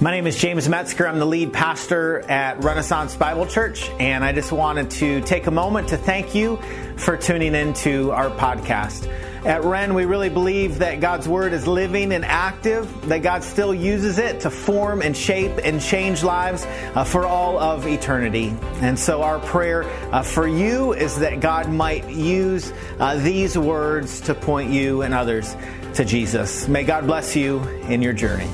My name is James Metzger. I'm the lead pastor at Renaissance Bible Church, and I just wanted to take a moment to thank you for tuning into our podcast. At Ren, we really believe that God's Word is living and active, that God still uses it to form and shape and change lives uh, for all of eternity. And so, our prayer uh, for you is that God might use uh, these words to point you and others to Jesus. May God bless you in your journey.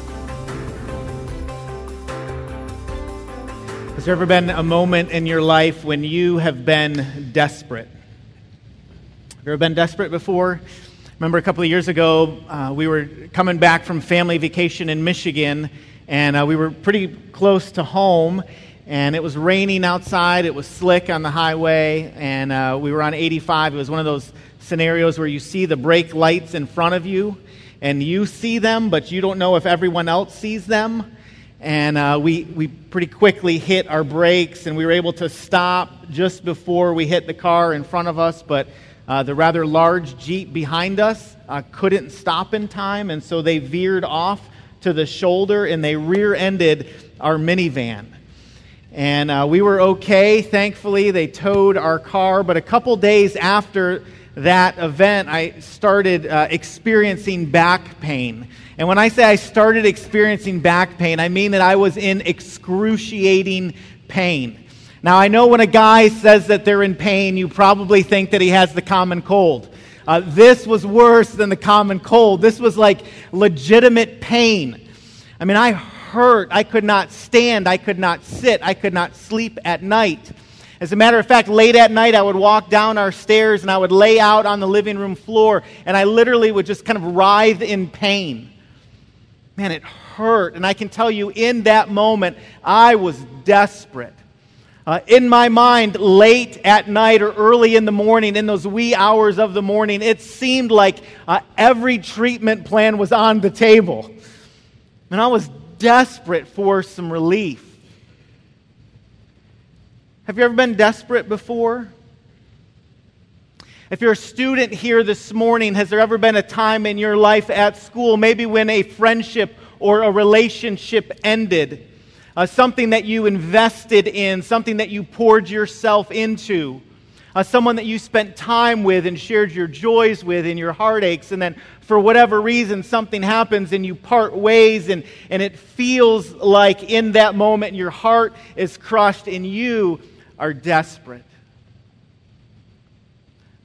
Has there ever been a moment in your life when you have been desperate? Have you ever been desperate before? Remember a couple of years ago, uh, we were coming back from family vacation in Michigan, and uh, we were pretty close to home, and it was raining outside. It was slick on the highway, and uh, we were on 85. It was one of those scenarios where you see the brake lights in front of you, and you see them, but you don't know if everyone else sees them. And uh, we, we pretty quickly hit our brakes, and we were able to stop just before we hit the car in front of us, but uh, the rather large Jeep behind us uh, couldn't stop in time, and so they veered off to the shoulder and they rear ended our minivan. And uh, we were okay. Thankfully, they towed our car. But a couple days after that event, I started uh, experiencing back pain. And when I say I started experiencing back pain, I mean that I was in excruciating pain. Now, I know when a guy says that they're in pain, you probably think that he has the common cold. Uh, this was worse than the common cold. This was like legitimate pain. I mean, I hurt. I could not stand. I could not sit. I could not sleep at night. As a matter of fact, late at night, I would walk down our stairs and I would lay out on the living room floor, and I literally would just kind of writhe in pain. Man, it hurt. And I can tell you, in that moment, I was desperate. Uh, in my mind, late at night or early in the morning, in those wee hours of the morning, it seemed like uh, every treatment plan was on the table. And I was desperate for some relief. Have you ever been desperate before? If you're a student here this morning, has there ever been a time in your life at school, maybe when a friendship or a relationship ended? uh, something that you invested in, something that you poured yourself into, uh, someone that you spent time with and shared your joys with and your heartaches, and then for whatever reason something happens and you part ways, and, and it feels like in that moment your heart is crushed and you are desperate.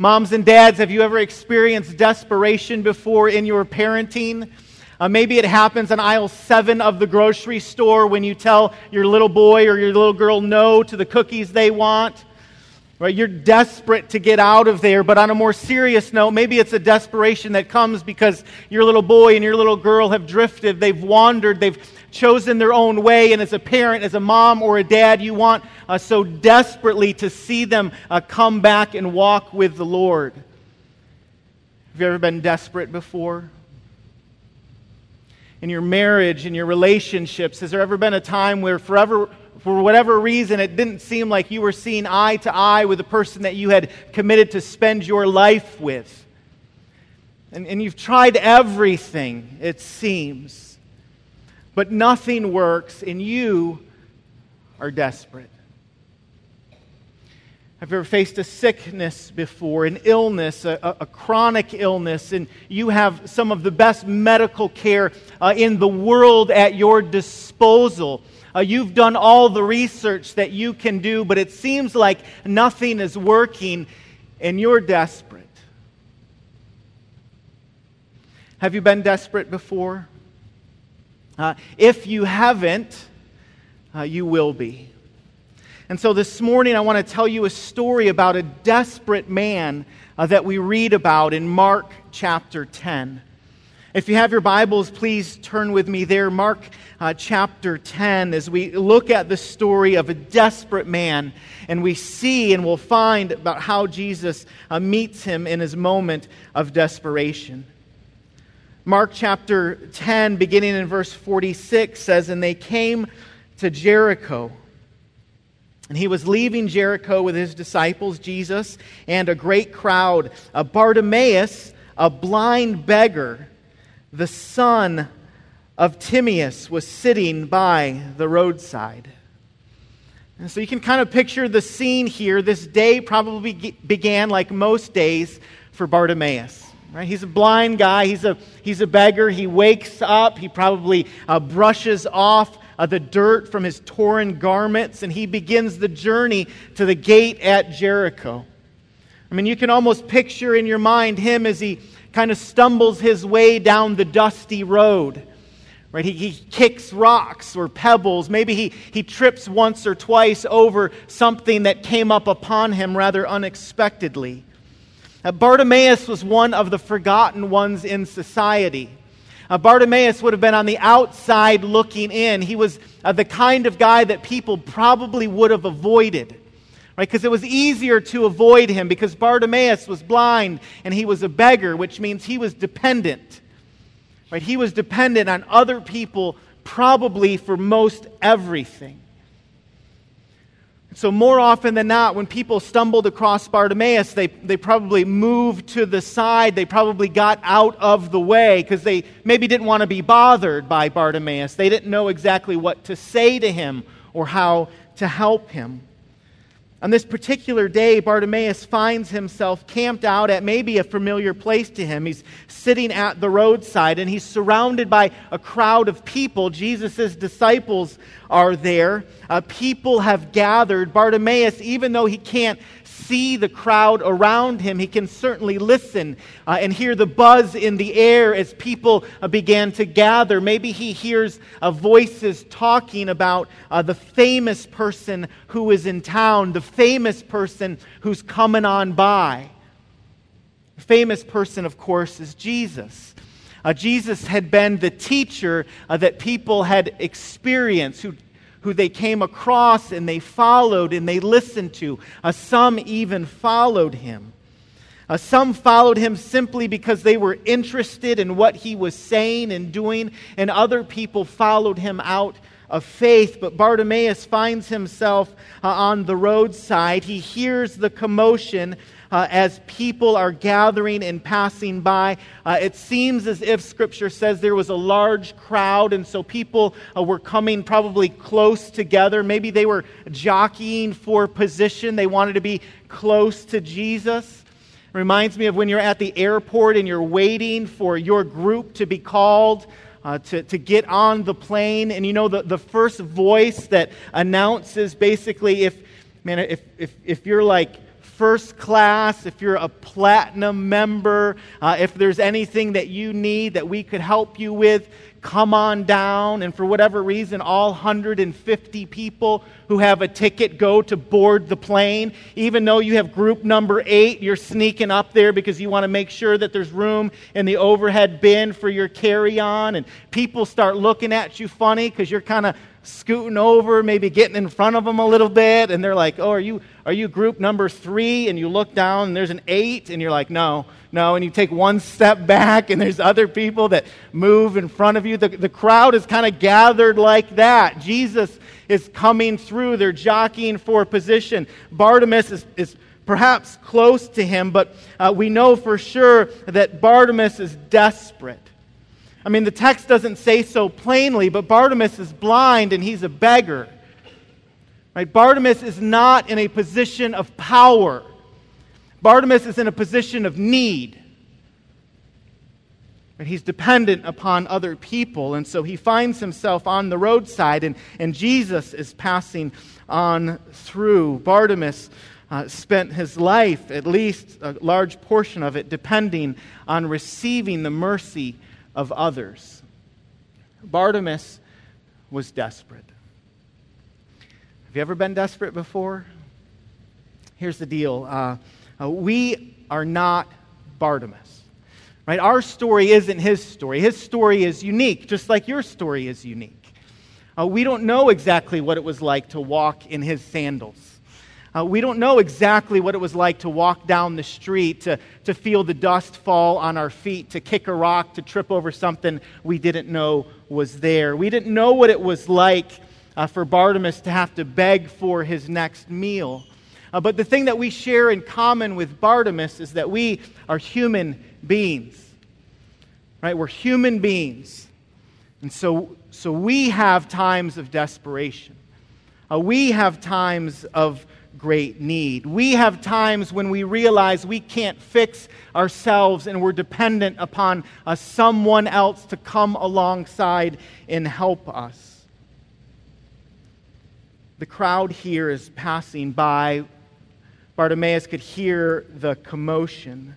Moms and dads, have you ever experienced desperation before in your parenting? Uh, maybe it happens on aisle seven of the grocery store when you tell your little boy or your little girl no to the cookies they want. Right? You're desperate to get out of there. But on a more serious note, maybe it's a desperation that comes because your little boy and your little girl have drifted, they've wandered, they've chosen their own way. And as a parent, as a mom or a dad, you want uh, so desperately to see them uh, come back and walk with the Lord. Have you ever been desperate before? in your marriage, in your relationships? Has there ever been a time where, forever, for whatever reason, it didn't seem like you were seeing eye to eye with the person that you had committed to spend your life with? And, and you've tried everything, it seems, but nothing works, and you are desperate. Have you ever faced a sickness before, an illness, a, a, chronic illness, and you have some of the best medical care uh, in the world at your disposal? Uh, you've done all the research that you can do, but it seems like nothing is working, and you're desperate. Have you been desperate before? Uh, if you haven't, uh, you will be. And so this morning, I want to tell you a story about a desperate man uh, that we read about in Mark chapter 10. If you have your Bibles, please turn with me there. Mark uh, chapter 10, as we look at the story of a desperate man, and we see and we'll find about how Jesus uh, meets him in his moment of desperation. Mark chapter 10, beginning in verse 46, says, And they came to Jericho. And he was leaving Jericho with his disciples, Jesus, and a great crowd. A Bartimaeus, a blind beggar, the son of Timaeus was sitting by the roadside. And so you can kind of picture the scene here. This day probably began like most days for Bartimaeus. Right? He's a blind guy. He's a, he's a beggar. He wakes up. He probably uh, brushes off uh, the dirt from his torn garments, and he begins the journey to the gate at Jericho. I mean, you can almost picture in your mind him as he kind of stumbles his way down the dusty road. Right? He, he kicks rocks or pebbles. Maybe he, he trips once or twice over something that came up upon him rather unexpectedly. Uh, Bartimaeus was one of the forgotten ones in society. Uh, Bartimaeus would have been on the outside looking in. He was uh, the kind of guy that people probably would have avoided. Right? Because it was easier to avoid him because Bartimaeus was blind and he was a beggar, which means he was dependent. Right? He was dependent on other people probably for most everything. So, more often than not, when people stumbled across Bartimaeus, they, they probably moved to the side. They probably got out of the way because they maybe didn't want to be bothered by Bartimaeus. They didn't know exactly what to say to him or how to help him. On this particular day, Bartimaeus finds himself camped out at maybe a familiar place to him. He's sitting at the roadside and he's surrounded by a crowd of people. Jesus' disciples are there. Uh, people have gathered. Bartimaeus, even though he can't see the crowd around him, he can certainly listen uh, and hear the buzz in the air as people uh, began to gather. Maybe he hears uh, voices talking about uh, the famous person who is in town, the famous person who's coming on by. The famous person, of course, is Jesus. Uh, Jesus had been the teacher uh, that people had experienced, who who they came across and they followed and they listened to. Uh, some even followed him. Uh, some followed him simply because they were interested in what he was saying and doing, and other people followed him out of faith. But Bartimaeus finds himself uh, on the roadside. He hears the commotion uh, as people are gathering and passing by. Uh, it seems as if Scripture says there was a large crowd, and so people uh, were coming probably close together. Maybe they were jockeying for position, they wanted to be close to Jesus. Reminds me of when you're at the airport and you're waiting for your group to be called. Uh, to, to get on the plane. And you know, the, the first voice that announces basically if, man, if, if, if you're like first class, if you're a platinum member, uh, if there's anything that you need that we could help you with, come on down. And for whatever reason, all 150 people who have a ticket go to board the plane. Even though you have group number eight, you're sneaking up there because you want to make sure that there's room in the overhead bin for your carry on. And people start looking at you funny because you're kind of scooting over, maybe getting in front of them a little bit, and they're like, "Oh, are you are you group number three? And you look down, and there's an eight, and you're like, "No, no." And you take one step back, and there's other people that move in front of you. The, the crowd is kind of gathered like that. Jesus is coming through. They're jockeying for position. Bartimaeus is, is perhaps close to him, but uh, we know for sure that Bartimaeus is desperate. I mean, the text doesn't say so plainly, but Bartimaeus is blind and he's a beggar. Right? Bartimaeus is not in a position of power. Bartimaeus is in a position of need. And he's dependent upon other people, and so he finds himself on the roadside, and, and Jesus is passing on through. Bartimaeus uh, spent his life, at least a large portion of it, depending on receiving the mercy of others. Bartimaeus was desperate. Have you ever been desperate before? Here's the deal uh, uh, we are not Bartimaeus. Right? Our story isn't his story. His story is unique, just like your story is unique. Uh, we don't know exactly what it was like to walk in his sandals. Uh, we don't know exactly what it was like to walk down the street, to, to feel the dust fall on our feet, to kick a rock, to trip over something we didn't know was there. We didn't know what it was like uh, for Bartimaeus to have to beg for his next meal. Uh, but the thing that we share in common with Bartimaeus is that we are human beings. Right? We're human beings. And so, so we have times of desperation. Uh, we have times of great need. We have times when we realize we can't fix ourselves and we're dependent upon uh, someone else to come alongside and help us. The crowd here is passing by. Bartimaeus could hear the commotion.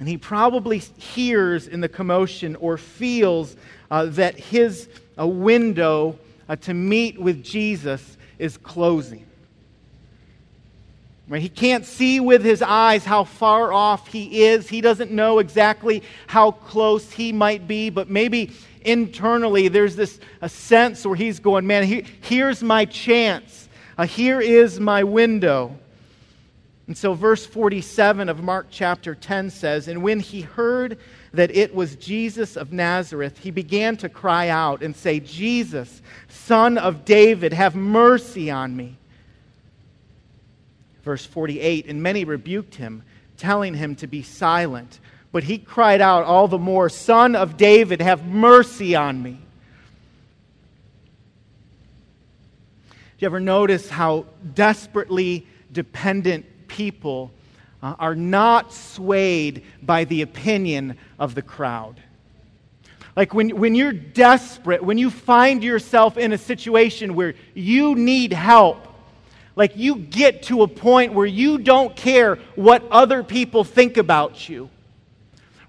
And he probably hears in the commotion or feels uh, that his uh, window uh, to meet with Jesus is closing. He can't see with his eyes how far off he is. He doesn't know exactly how close he might be, but maybe internally there's this a sense where he's going, man, he, here's my chance. Uh, here is my window. And so, verse 47 of Mark chapter 10 says, And when he heard that it was Jesus of Nazareth, he began to cry out and say, Jesus, son of David, have mercy on me. Verse 48 And many rebuked him, telling him to be silent. But he cried out all the more, Son of David, have mercy on me. Do you ever notice how desperately dependent people uh, are not swayed by the opinion of the crowd? Like when, when you're desperate, when you find yourself in a situation where you need help, like you get to a point where you don't care what other people think about you.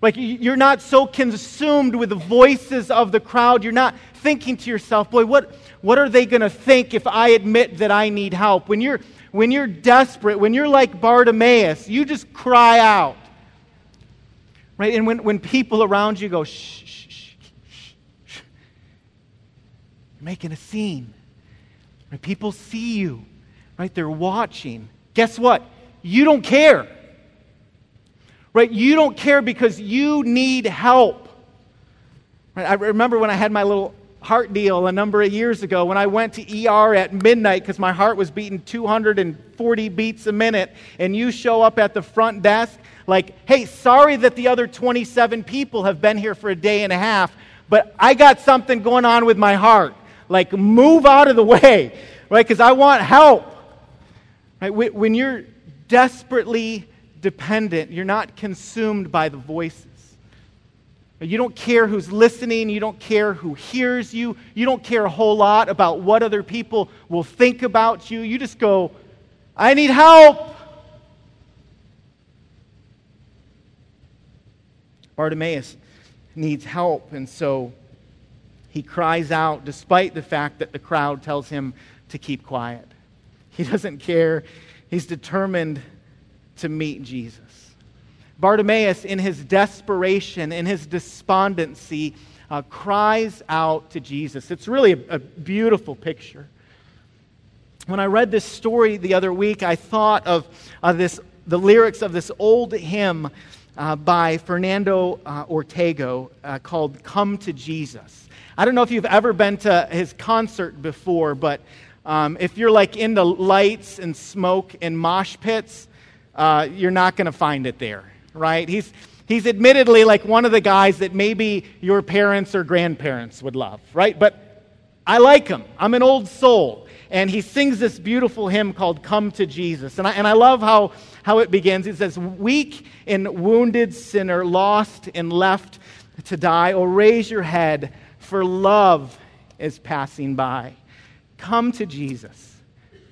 Like you're not so consumed with the voices of the crowd. You're not thinking to yourself, boy, what, what are they going to think if I admit that I need help? When you're, when you're desperate, when you're like Bartimaeus, you just cry out. Right? And when, when people around you go, shh, shh, shh, shh, you're making a scene. Right? People see you right? They're watching. Guess what? You don't care. Right? You don't care because you need help. Right? I remember when I had my little heart deal a number of years ago when I went to ER at midnight because my heart was beating 240 beats a minute, and you show up at the front desk like, hey, sorry that the other 27 people have been here for a day and a half, but I got something going on with my heart. Like, move out of the way, right? Because I want help. Right? When you're desperately dependent, you're not consumed by the voices. You don't care who's listening. You don't care who hears you. You don't care a whole lot about what other people will think about you. You just go, I need help. Bartimaeus needs help, and so he cries out despite the fact that the crowd tells him to keep quiet. He doesn't care. He's determined to meet Jesus. Bartimaeus, in his desperation, in his despondency, uh, cries out to Jesus. It's really a, a beautiful picture. When I read this story the other week, I thought of uh, this, the lyrics of this old hymn uh, by Fernando uh, Ortega uh, called Come to Jesus. I don't know if you've ever been to his concert before, but um, if you're like into lights and smoke and mosh pits, uh, you're not going to find it there, right? He's, he's admittedly like one of the guys that maybe your parents or grandparents would love, right? But I like him. I'm an old soul. And he sings this beautiful hymn called Come to Jesus. And I, and I love how, how it begins. It says, Weak and wounded sinner, lost and left to die, oh, raise your head, for love is passing by. Come to Jesus.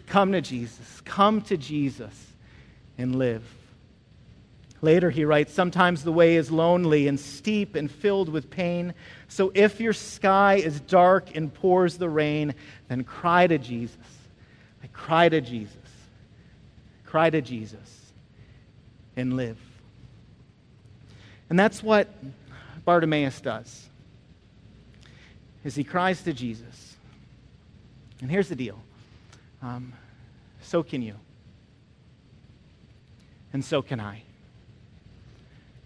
Come to Jesus. Come to Jesus and live. Later, he writes, Sometimes the way is lonely and steep and filled with pain. So if your sky is dark and pours the rain, then cry to Jesus. I cry to Jesus. Cry to Jesus and live. And that's what Bartimaeus does. Is he cries to Jesus. And here's the deal um, so can you. And so can I.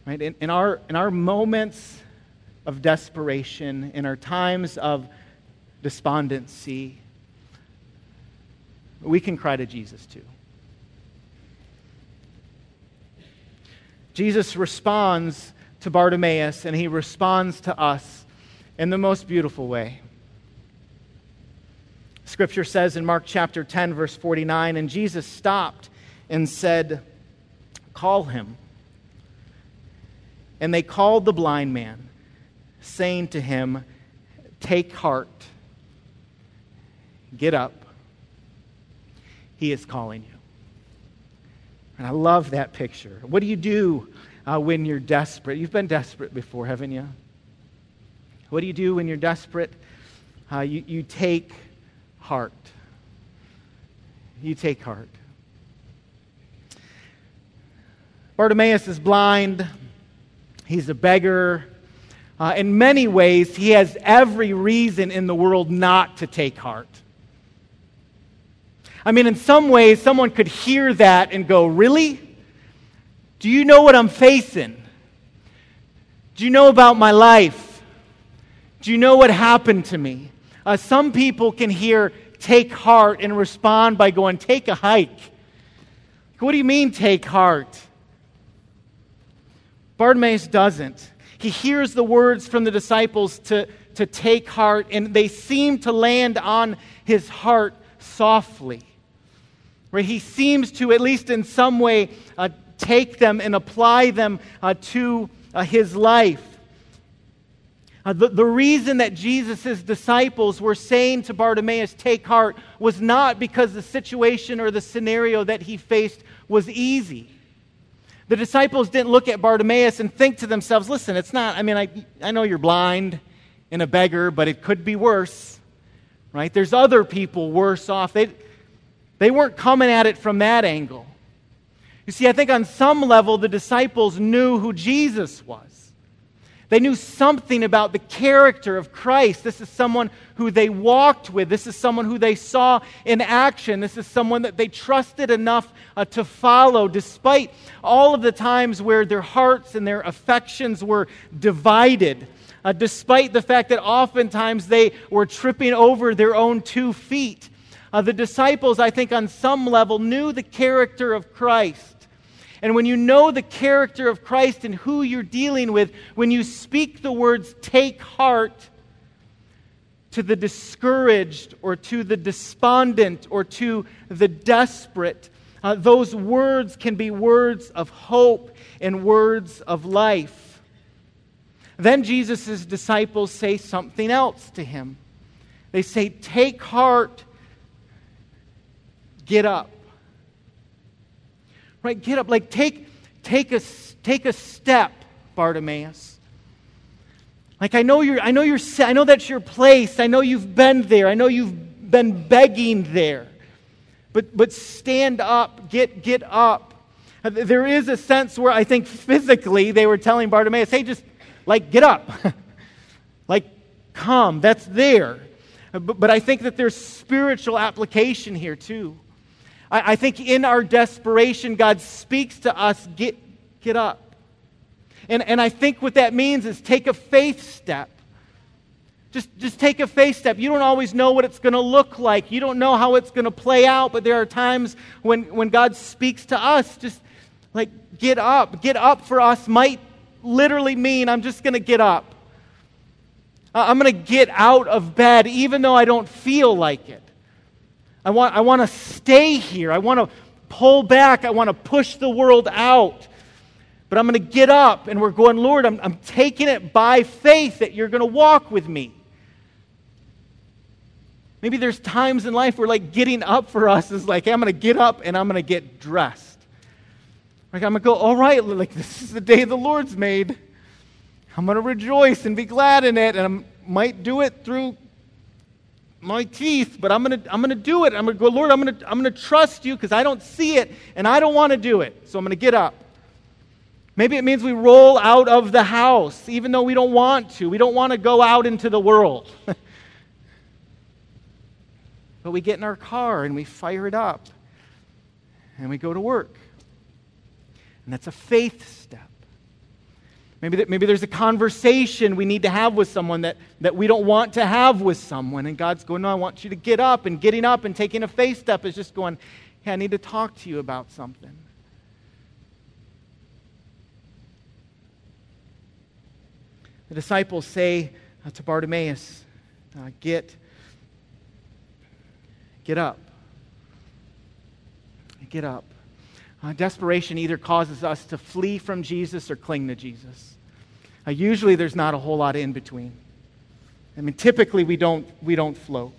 Right? In, in, our, in our moments of desperation, in our times of despondency, we can cry to Jesus too. Jesus responds to Bartimaeus and he responds to us in the most beautiful way. Scripture says in Mark chapter 10, verse 49, and Jesus stopped and said, Call him. And they called the blind man, saying to him, Take heart, get up. He is calling you. And I love that picture. What do you do uh, when you're desperate? You've been desperate before, haven't you? What do you do when you're desperate? Uh, you, you take heart. You take heart. Bartimaeus is blind. He's a beggar. Uh, in many ways, he has every reason in the world not to take heart. I mean, in some ways, someone could hear that and go, Really? Do you know what I'm facing? Do you know about my life? Do you know what happened to me? Uh, some people can hear take heart and respond by going, Take a hike. What do you mean, take heart? Bartimaeus doesn't. He hears the words from the disciples to, to take heart, and they seem to land on his heart softly. Where He seems to, at least in some way, uh, take them and apply them uh, to uh, his life. Uh, the, the reason that Jesus' disciples were saying to Bartimaeus, Take heart, was not because the situation or the scenario that he faced was easy. The disciples didn't look at Bartimaeus and think to themselves, Listen, it's not, I mean, I, I know you're blind and a beggar, but it could be worse, right? There's other people worse off. They, they weren't coming at it from that angle. You see, I think on some level, the disciples knew who Jesus was. They knew something about the character of Christ. This is someone who they walked with. This is someone who they saw in action. This is someone that they trusted enough uh, to follow, despite all of the times where their hearts and their affections were divided, uh, despite the fact that oftentimes they were tripping over their own two feet. Uh, the disciples, I think, on some level, knew the character of Christ. And when you know the character of Christ and who you're dealing with, when you speak the words, take heart, to the discouraged or to the despondent or to the desperate, uh, those words can be words of hope and words of life. Then Jesus' disciples say something else to him. They say, Take heart, get up. Right? Get up. Like, take, take, a, take a step, Bartimaeus. Like, I know, you're, I, know you're, I know that's your place. I know you've been there. I know you've been begging there. But, but stand up. Get, get up. Uh, there is a sense where I think physically they were telling Bartimaeus, hey, just like get up. like come. That's there. Uh, but, but I think that there's spiritual application here too. I, I think in our desperation, God speaks to us get, get up. And, and I think what that means is take a faith step. Just, just take a faith step. You don't always know what it's going to look like. You don't know how it's going to play out, but there are times when, when God speaks to us, just like get up. Get up for us might literally mean I'm just going to get up. I'm going to get out of bed even though I don't feel like it. I want, I want to stay here. I want to pull back. I want to push the world out. But I'm going to get up and we're going, Lord, I'm, I'm taking it by faith that you're going to walk with me. Maybe there's times in life where, like, getting up for us is like, hey, I'm going to get up and I'm going to get dressed. Like, I'm going to go, all right, like, this is the day the Lord's made. I'm going to rejoice and be glad in it. And I might do it through my teeth, but I'm going to I'm to do it. I'm going to go, Lord, I'm going to I'm to trust you because I don't see it and I don't want to do it. So I'm going to get up. Maybe it means we roll out of the house even though we don't want to. We don't want to go out into the world. but we get in our car and we fire it up and we go to work. And that's a faith step. Maybe, that, maybe there's a conversation we need to have with someone that, that we don't want to have with someone. And God's going, No, I want you to get up. And getting up and taking a faith step is just going, Hey, I need to talk to you about something. The disciples say uh, to Bartimaeus, uh, Get, get up. Get up. Uh, desperation either causes us to flee from Jesus or cling to Jesus. Uh, usually there's not a whole lot in between. I mean, typically we don't, we don't float.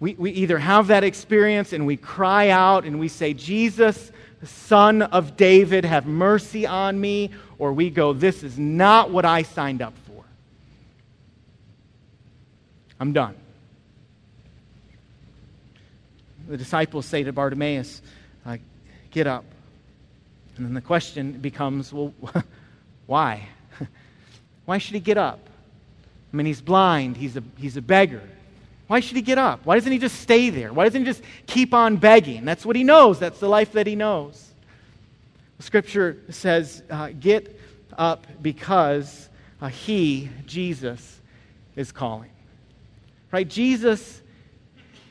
We, we either have that experience and we cry out and we say, Jesus, son of David, have mercy on me, or we go, This is not what I signed up for. I'm done. The disciples say to Bartimaeus, Get up. And then the question becomes, Well, why? why should he get up? I mean, he's blind, he's a, he's a beggar. Why should he get up? Why doesn't he just stay there? Why doesn't he just keep on begging? That's what he knows, that's the life that he knows. Scripture says, uh, Get up because uh, he, Jesus, is calling. Right? Jesus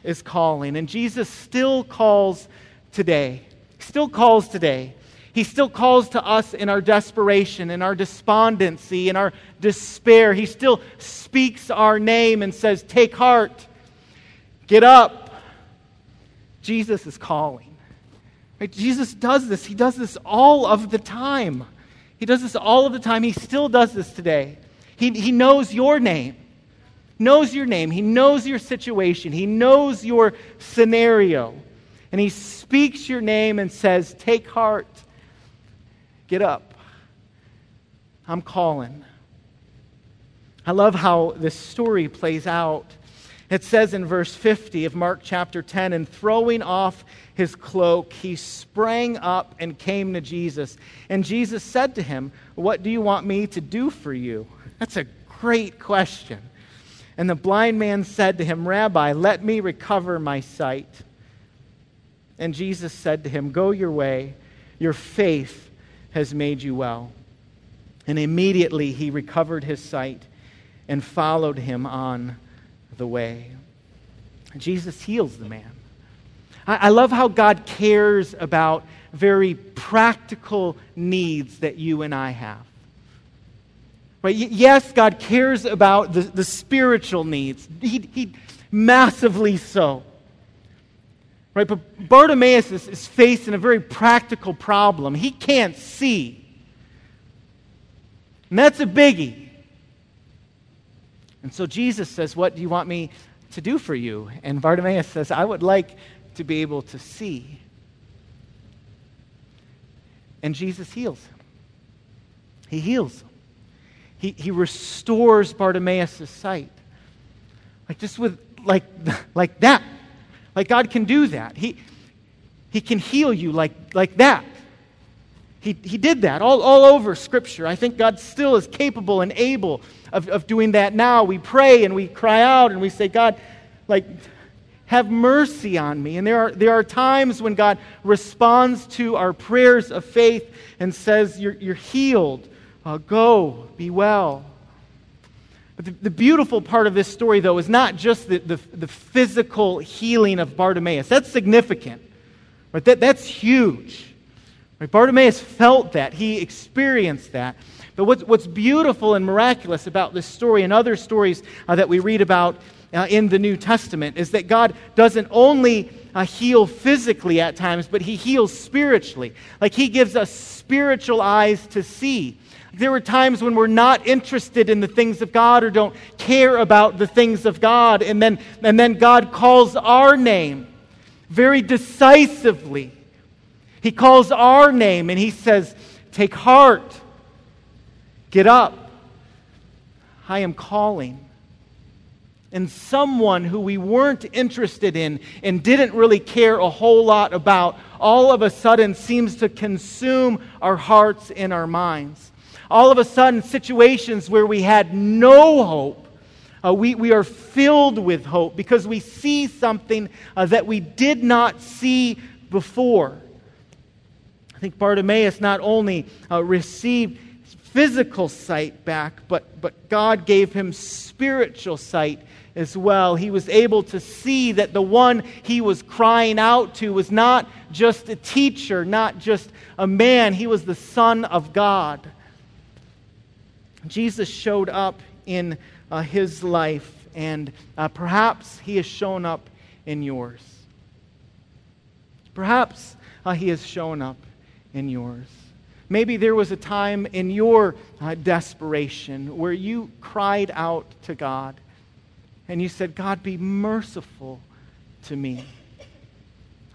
is calling, and Jesus still calls today. Still calls today. He still calls to us in our desperation, in our despondency, in our despair. He still speaks our name and says, Take heart. Get up. Jesus is calling. Right? Jesus does this. He does this all of the time. He does this all of the time. He still does this today. He, he knows your name, knows your name. He knows your situation. He knows your scenario. And he speaks your name and says, Take heart. Get up. I'm calling. I love how this story plays out it says in verse 50 of Mark chapter 10 and throwing off his cloak, he sprang up and came to Jesus. And Jesus said to him, What do you want me to do for you? That's a great question. And the blind man said to him, Rabbi, let me recover my sight. And Jesus said to him, Go your way, your faith has made you well. And immediately he recovered his sight and followed him on the way. Jesus heals the man. I, love how God cares about very practical needs that you and I have. Right? Yes, God cares about the, the spiritual needs. He, he massively so. Right? But Bartimaeus is, is facing a very practical problem. He can't see. And that's a biggie. And so Jesus says, What do you want me to do for you? And Bartimaeus says, I would like to be able to see. And Jesus heals him. He heals him. He, he restores Bartimaeus' sight. Like just with like, like that. Like God can do that. He, he can heal you like, like that. He, he did that all, all over Scripture. I think God still is capable and able of, of doing that now. We pray and we cry out and we say, God, like, have mercy on me. And there are, there are times when God responds to our prayers of faith and says, You're, you're healed. Uh, go, be well. But the, the, beautiful part of this story, though, is not just the, the, the physical healing of Bartimaeus. That's significant. Right? That, that's huge. Right? Bartimaeus felt that, he experienced that. But what's, what's beautiful and miraculous about this story and other stories uh, that we read about uh, in the New Testament is that God doesn't only uh, heal physically at times, but He heals spiritually. Like He gives us spiritual eyes to see. There are times when we're not interested in the things of God or don't care about the things of God, and then, and then God calls our name very decisively he calls our name and he says, Take heart, get up. I am calling. And someone who we weren't interested in and didn't really care a whole lot about, all of a sudden seems to consume our hearts and our minds. All of a sudden, situations where we had no hope, uh, we, we are filled with hope because we see something uh, that we did not see before. I think Bartimaeus not only uh, received physical sight back, but, but God gave him spiritual sight as well. He was able to see that the one he was crying out to was not just a teacher, not just a man, he was the Son of God. Jesus showed up in uh, his life, and uh, perhaps he has shown up in yours. Perhaps uh, he has shown up in yours. Maybe there was a time in your uh, desperation where you cried out to God and you said, God, be merciful to me.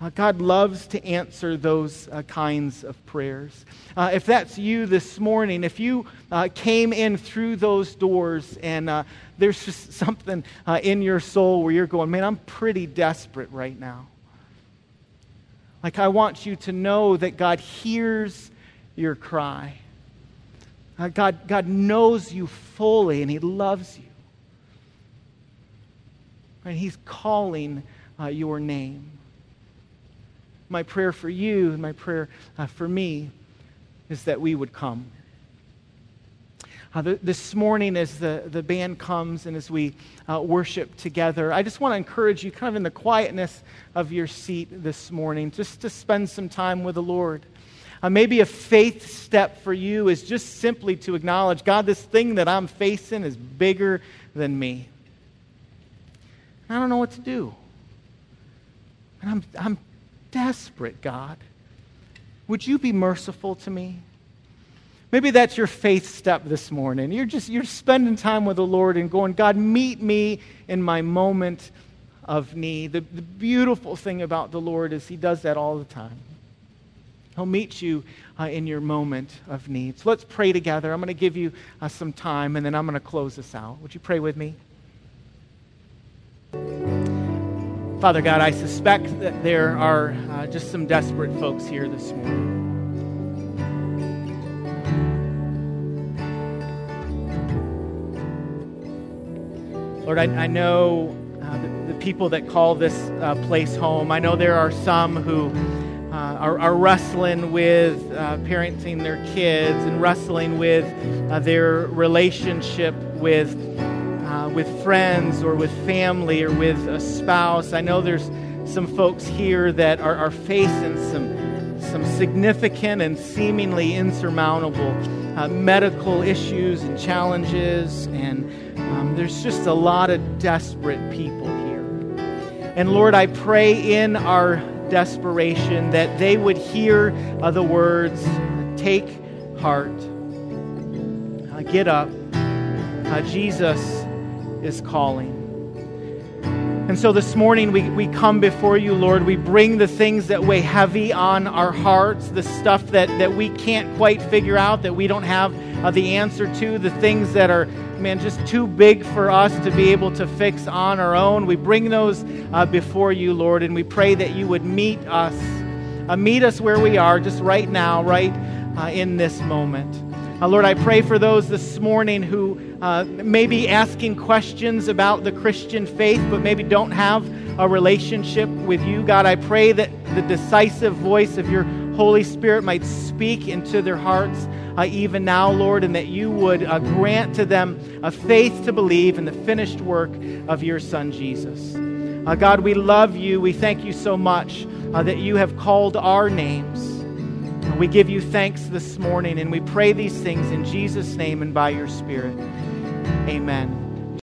Uh, God loves to answer those uh, kinds of prayers. Uh, if that's you this morning, if you uh, came in through those doors and uh, there's just something uh, in your soul where you're going, man, I'm pretty desperate right now. Like, I want you to know that God hears your cry. God, God knows you fully and He loves you. And He's calling your name my prayer for you and my prayer uh, for me is that we would come. Uh, the, this morning, as the, the band comes and as we uh, worship together, I just want to encourage you, kind of in the quietness of your seat this morning, just to spend some time with the Lord. Uh, maybe a faith step for you is just simply to acknowledge God, this thing that I'm facing is bigger than me. I don't know what to do. And I'm, I'm desperate, God. Would you be merciful to me? Maybe that's your faith step this morning. You're just you're spending time with the Lord and going, God, meet me in my moment of need. The, the beautiful thing about the Lord is He does that all the time. He'll meet you uh, in your moment of need. So let's pray together. I'm going to give you uh, some time and then I'm going to close this out. Would you pray with me? Father God, I suspect that there are uh, just some desperate folks here this morning. Lord, I, I know uh, the, the, people that call this uh, place home. I know there are some who uh, are, are, wrestling with uh, parenting their kids and wrestling with uh, their relationship with with friends or with family or with a spouse. I know there's some folks here that are, are facing some, some significant and seemingly insurmountable uh, medical issues and challenges, and um, there's just a lot of desperate people here. And Lord, I pray in our desperation that they would hear uh, the words, Take heart, uh, get up. Uh, Jesus is calling. And so this morning we, we come before you, Lord. We bring the things that weigh heavy on our hearts, the stuff that, that we can't quite figure out, that we don't have uh, the answer to, the things that are, man, just too big for us to be able to fix on our own. We bring those uh, before you, Lord, and we pray that you would meet us, uh, meet us where we are, just right now, right uh, in this moment. Uh, Lord, I pray for those this morning who uh, may be asking questions about the Christian faith, but maybe don't have a relationship with you. God, I pray that the decisive voice of your Holy Spirit might speak into their hearts uh, even now, Lord, and that you would uh, grant to them a faith to believe in the finished work of your Son, Jesus. Uh, God, we love you. We thank you so much uh, that you have called our names. We give you thanks this morning and we pray these things in Jesus' name and by your Spirit. Amen.